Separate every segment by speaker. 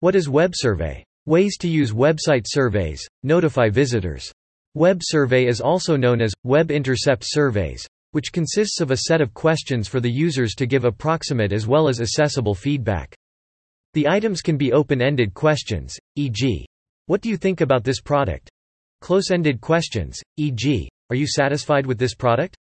Speaker 1: What is web survey? Ways to use website surveys, notify visitors. Web survey is also known as web intercept surveys, which consists of a set of questions for the users to give approximate as well as accessible feedback. The items can be open-ended questions, e.g., what do you think about this product? Close-ended questions, e.g., are you satisfied with this product?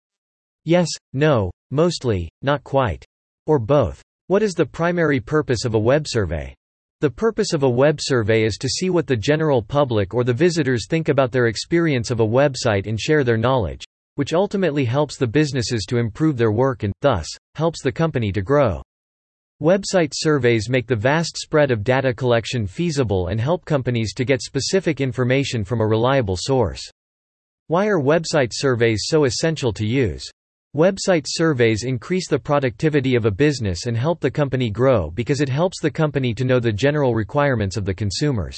Speaker 1: Yes, no, mostly, not quite. Or both. What is the primary purpose of a web survey? The purpose of a web survey is to see what the general public or the visitors think about their experience of a website and share their knowledge, which ultimately helps the businesses to improve their work and, thus, helps the company to grow. Website surveys make the vast spread of data collection feasible and help companies to get specific information from a reliable source. Why are website surveys so essential to use? Website surveys increase the productivity of a business and help the company grow because it helps the company to know the general requirements of the consumers.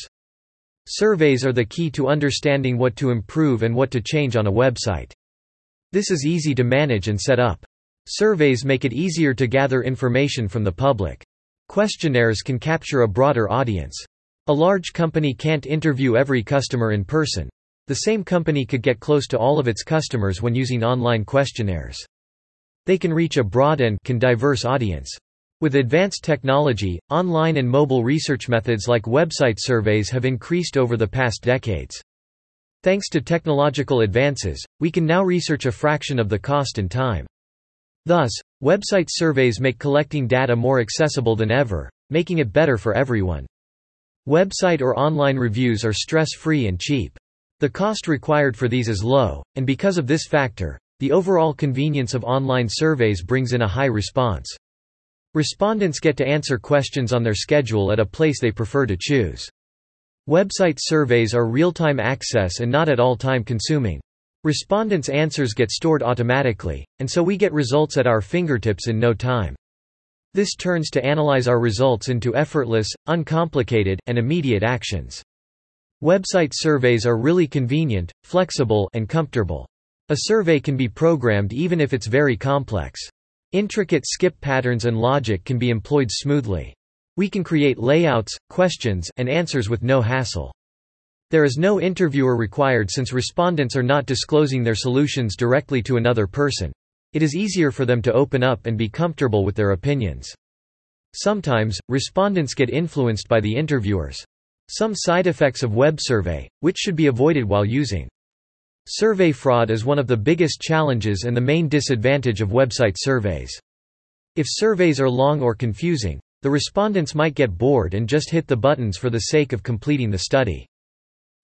Speaker 1: Surveys are the key to understanding what to improve and what to change on a website. This is easy to manage and set up. Surveys make it easier to gather information from the public. Questionnaires can capture a broader audience. A large company can't interview every customer in person. The same company could get close to all of its customers when using online questionnaires. They can reach a broad and can diverse audience. With advanced technology, online and mobile research methods like website surveys have increased over the past decades. Thanks to technological advances, we can now research a fraction of the cost and time. Thus, website surveys make collecting data more accessible than ever, making it better for everyone. Website or online reviews are stress-free and cheap. The cost required for these is low, and because of this factor, the overall convenience of online surveys brings in a high response. Respondents get to answer questions on their schedule at a place they prefer to choose. Website surveys are real-time access and not at all time consuming. Respondents' answers get stored automatically, and so we get results at our fingertips in no time. This turns to analyze our results into effortless, uncomplicated, and immediate actions. Website surveys are really convenient, flexible, and comfortable. A survey can be programmed even if it's very complex. Intricate skip patterns and logic can be employed smoothly. We can create layouts, questions, and answers with no hassle. There is no interviewer required since respondents are not disclosing their solutions directly to another person. It is easier for them to open up and be comfortable with their opinions. Sometimes, respondents get influenced by the interviewers. Some side effects of web survey, which should be avoided while using. Survey fraud is one of the biggest challenges and the main disadvantage of website surveys. If surveys are long or confusing, the respondents might get bored and just hit the buttons for the sake of completing the study.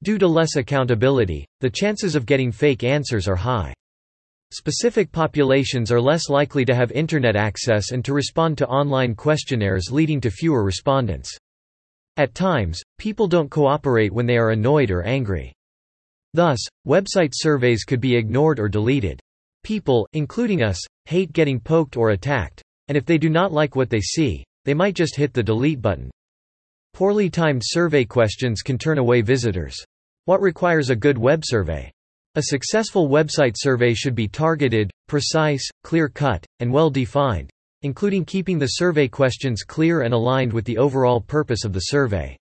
Speaker 1: Due to less accountability, the chances of getting fake answers are high. Specific populations are less likely to have internet access and to respond to online questionnaires leading to fewer respondents. At times, people don't cooperate when they are annoyed or angry. Thus, website surveys could be ignored or deleted. People, including us, hate getting poked or attacked, and if they do not like what they see, they might just hit the delete button. Poorly timed survey questions can turn away visitors. What requires a good web survey? A successful website survey should be targeted, precise, clear-cut, and well-defined, including keeping the survey questions clear and aligned with the overall purpose of the survey.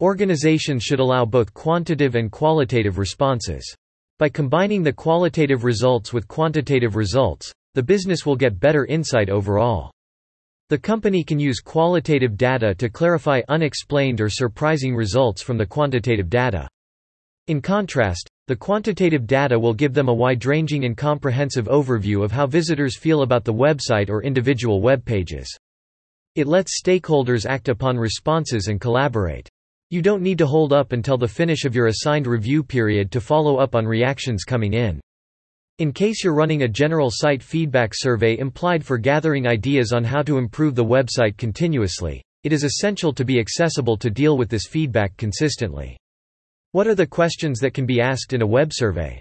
Speaker 1: Organizations should allow both quantitative and qualitative responses. By combining the qualitative results with quantitative results, the business will get better insight overall. The company can use qualitative data to clarify unexplained or surprising results from the quantitative data. In contrast, the quantitative data will give them a wide-ranging and comprehensive overview of how visitors feel about the website or individual web pages. It lets stakeholders act upon responses and collaborate. You don't need to hold up until the finish of your assigned review period to follow up on reactions coming in. In case you're running a general site feedback survey implied for gathering ideas on how to improve the website continuously, it is essential to be accessible to deal with this feedback consistently. What are the questions that can be asked in a web survey?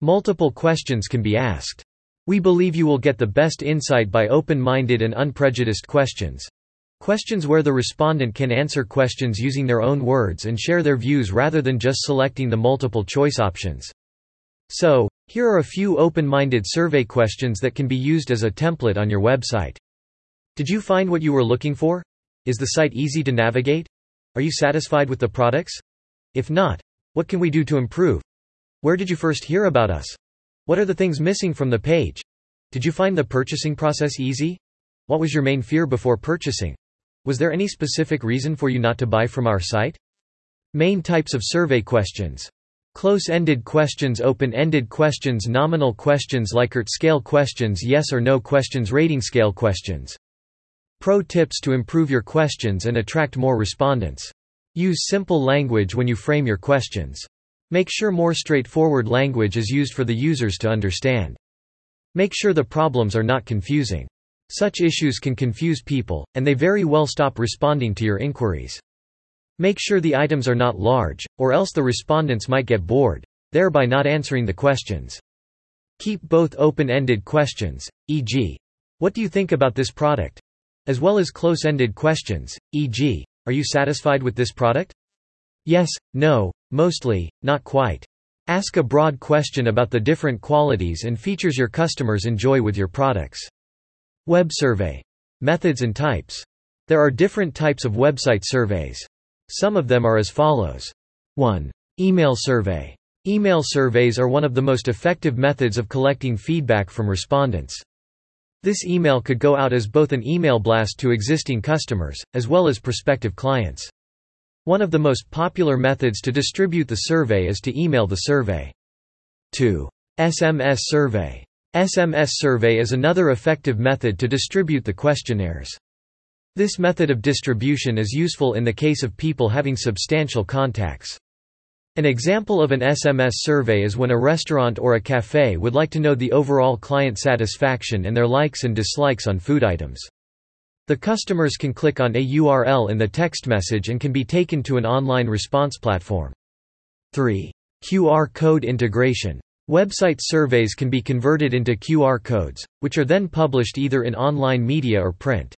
Speaker 1: Multiple questions can be asked. We believe you will get the best insight by open-minded and unprejudiced questions. Questions where the respondent can answer questions using their own words and share their views rather than just selecting the multiple choice options. So, here are a few open-minded survey questions that can be used as a template on your website. Did you find what you were looking for? Is the site easy to navigate? Are you satisfied with the products? If not, what can we do to improve? Where did you first hear about us? What are the things missing from the page? Did you find the purchasing process easy? What was your main fear before purchasing? Was there any specific reason for you not to buy from our site? Main types of survey questions. Close-ended questions Open-ended questions Nominal questions Likert scale questions Yes or no questions Rating scale questions Pro tips to improve your questions and attract more respondents. Use simple language when you frame your questions. Make sure more straightforward language is used for the users to understand. Make sure the problems are not confusing. Such issues can confuse people, and they very well stop responding to your inquiries. Make sure the items are not large, or else the respondents might get bored, thereby not answering the questions. Keep both open-ended questions, e.g., what do you think about this product? As well as close-ended questions, e.g., are you satisfied with this product? Yes, no, mostly, not quite. Ask a broad question about the different qualities and features your customers enjoy with your products. Web survey. Methods and types. There are different types of website surveys. Some of them are as follows. 1. Email survey. Email surveys are one of the most effective methods of collecting feedback from respondents. This email could go out as both an email blast to existing customers, as well as prospective clients. One of the most popular methods to distribute the survey is to email the survey. 2. SMS survey. SMS survey is another effective method to distribute the questionnaires. This method of distribution is useful in the case of people having substantial contacts. An example of an SMS survey is when a restaurant or a cafe would like to know the overall client satisfaction and their likes and dislikes on food items. The customers can click on a URL in the text message and can be taken to an online response platform. 3. QR code integration. Website surveys can be converted into QR codes, which are then published either in online media or print.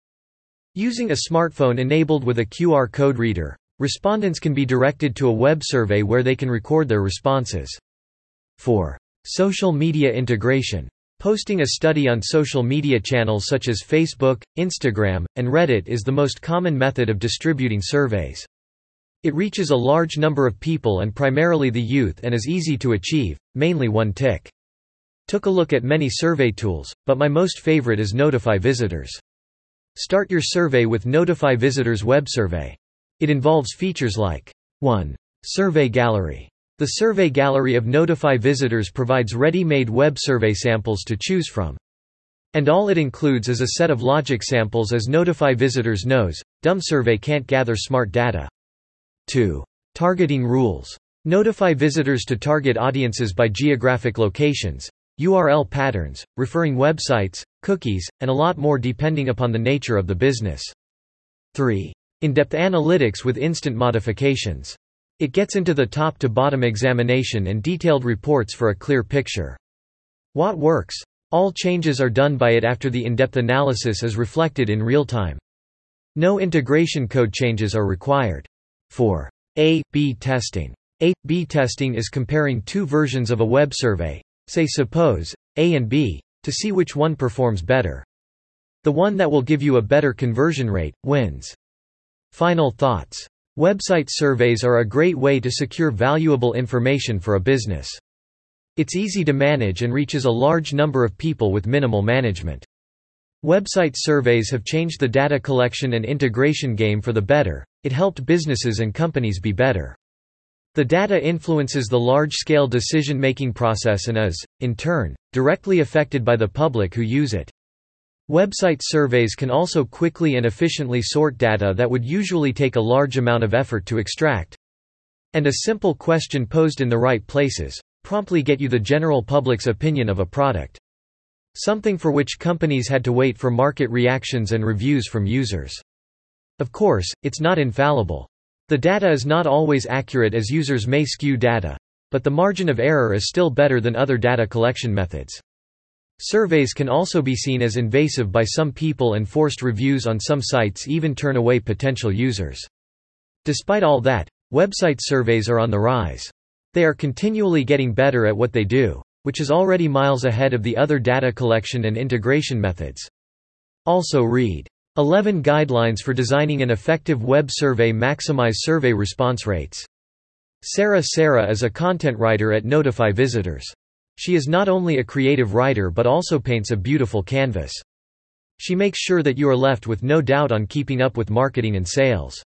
Speaker 1: Using a smartphone enabled with a QR code reader, Respondents can be directed to a web survey where they can record their responses. 4. Social media integration. Posting a study on social media channels such as Facebook, Instagram, and Reddit is the most common method of distributing surveys. It reaches a large number of people and primarily the youth and is easy to achieve, mainly one tick. Took a look at many survey tools, but my most favorite is Notify Visitors. Start your survey with Notify Visitors web survey. It involves features like 1. Survey Gallery. The Survey Gallery of Notify Visitors provides ready-made web survey samples to choose from. And all it includes is a set of logic samples as Notify Visitors knows, dumb survey can't gather smart data. 2. Targeting rules. Notify visitors to target audiences by geographic locations, URL patterns, referring websites, cookies, and a lot more depending upon the nature of the business. 3. In-depth analytics with instant modifications. It gets into the top-to-bottom examination and detailed reports for a clear picture. What works? All changes are done by it after the in-depth analysis is reflected in real time. No integration code changes are required. 4. A-B testing. A-B testing is comparing two versions of a web survey, say suppose, A and B, to see which one performs better. The one that will give you a better conversion rate, wins. Final thoughts. Website surveys are a great way to secure valuable information for a business. It's easy to manage and reaches a large number of people with minimal management. Website surveys have changed the data collection and integration game for the better, it helped businesses and companies be better. The data influences the large-scale decision-making process and is, in turn, directly affected by the public who use it. Website surveys can also quickly and efficiently sort data that would usually take a large amount of effort to extract. And a simple question posed in the right places, promptly get you the general public's opinion of a product. Something for which companies had to wait for market reactions and reviews from users. Of course, it's not infallible. The data is not always accurate as users may skew data. But the margin of error is still better than other data collection methods. Surveys can also be seen as invasive by some people and forced reviews on some sites even turn away potential users. Despite all that, website surveys are on the rise. They are continually getting better at what they do, which is already miles ahead of the other data collection and integration methods. Also read 11 Guidelines for designing an effective web survey Maximize survey response rates. Sarah Sarah is a content writer at Notify Visitors. She is not only a creative writer but also paints a beautiful canvas. She makes sure that you are left with no doubt on keeping up with marketing and sales.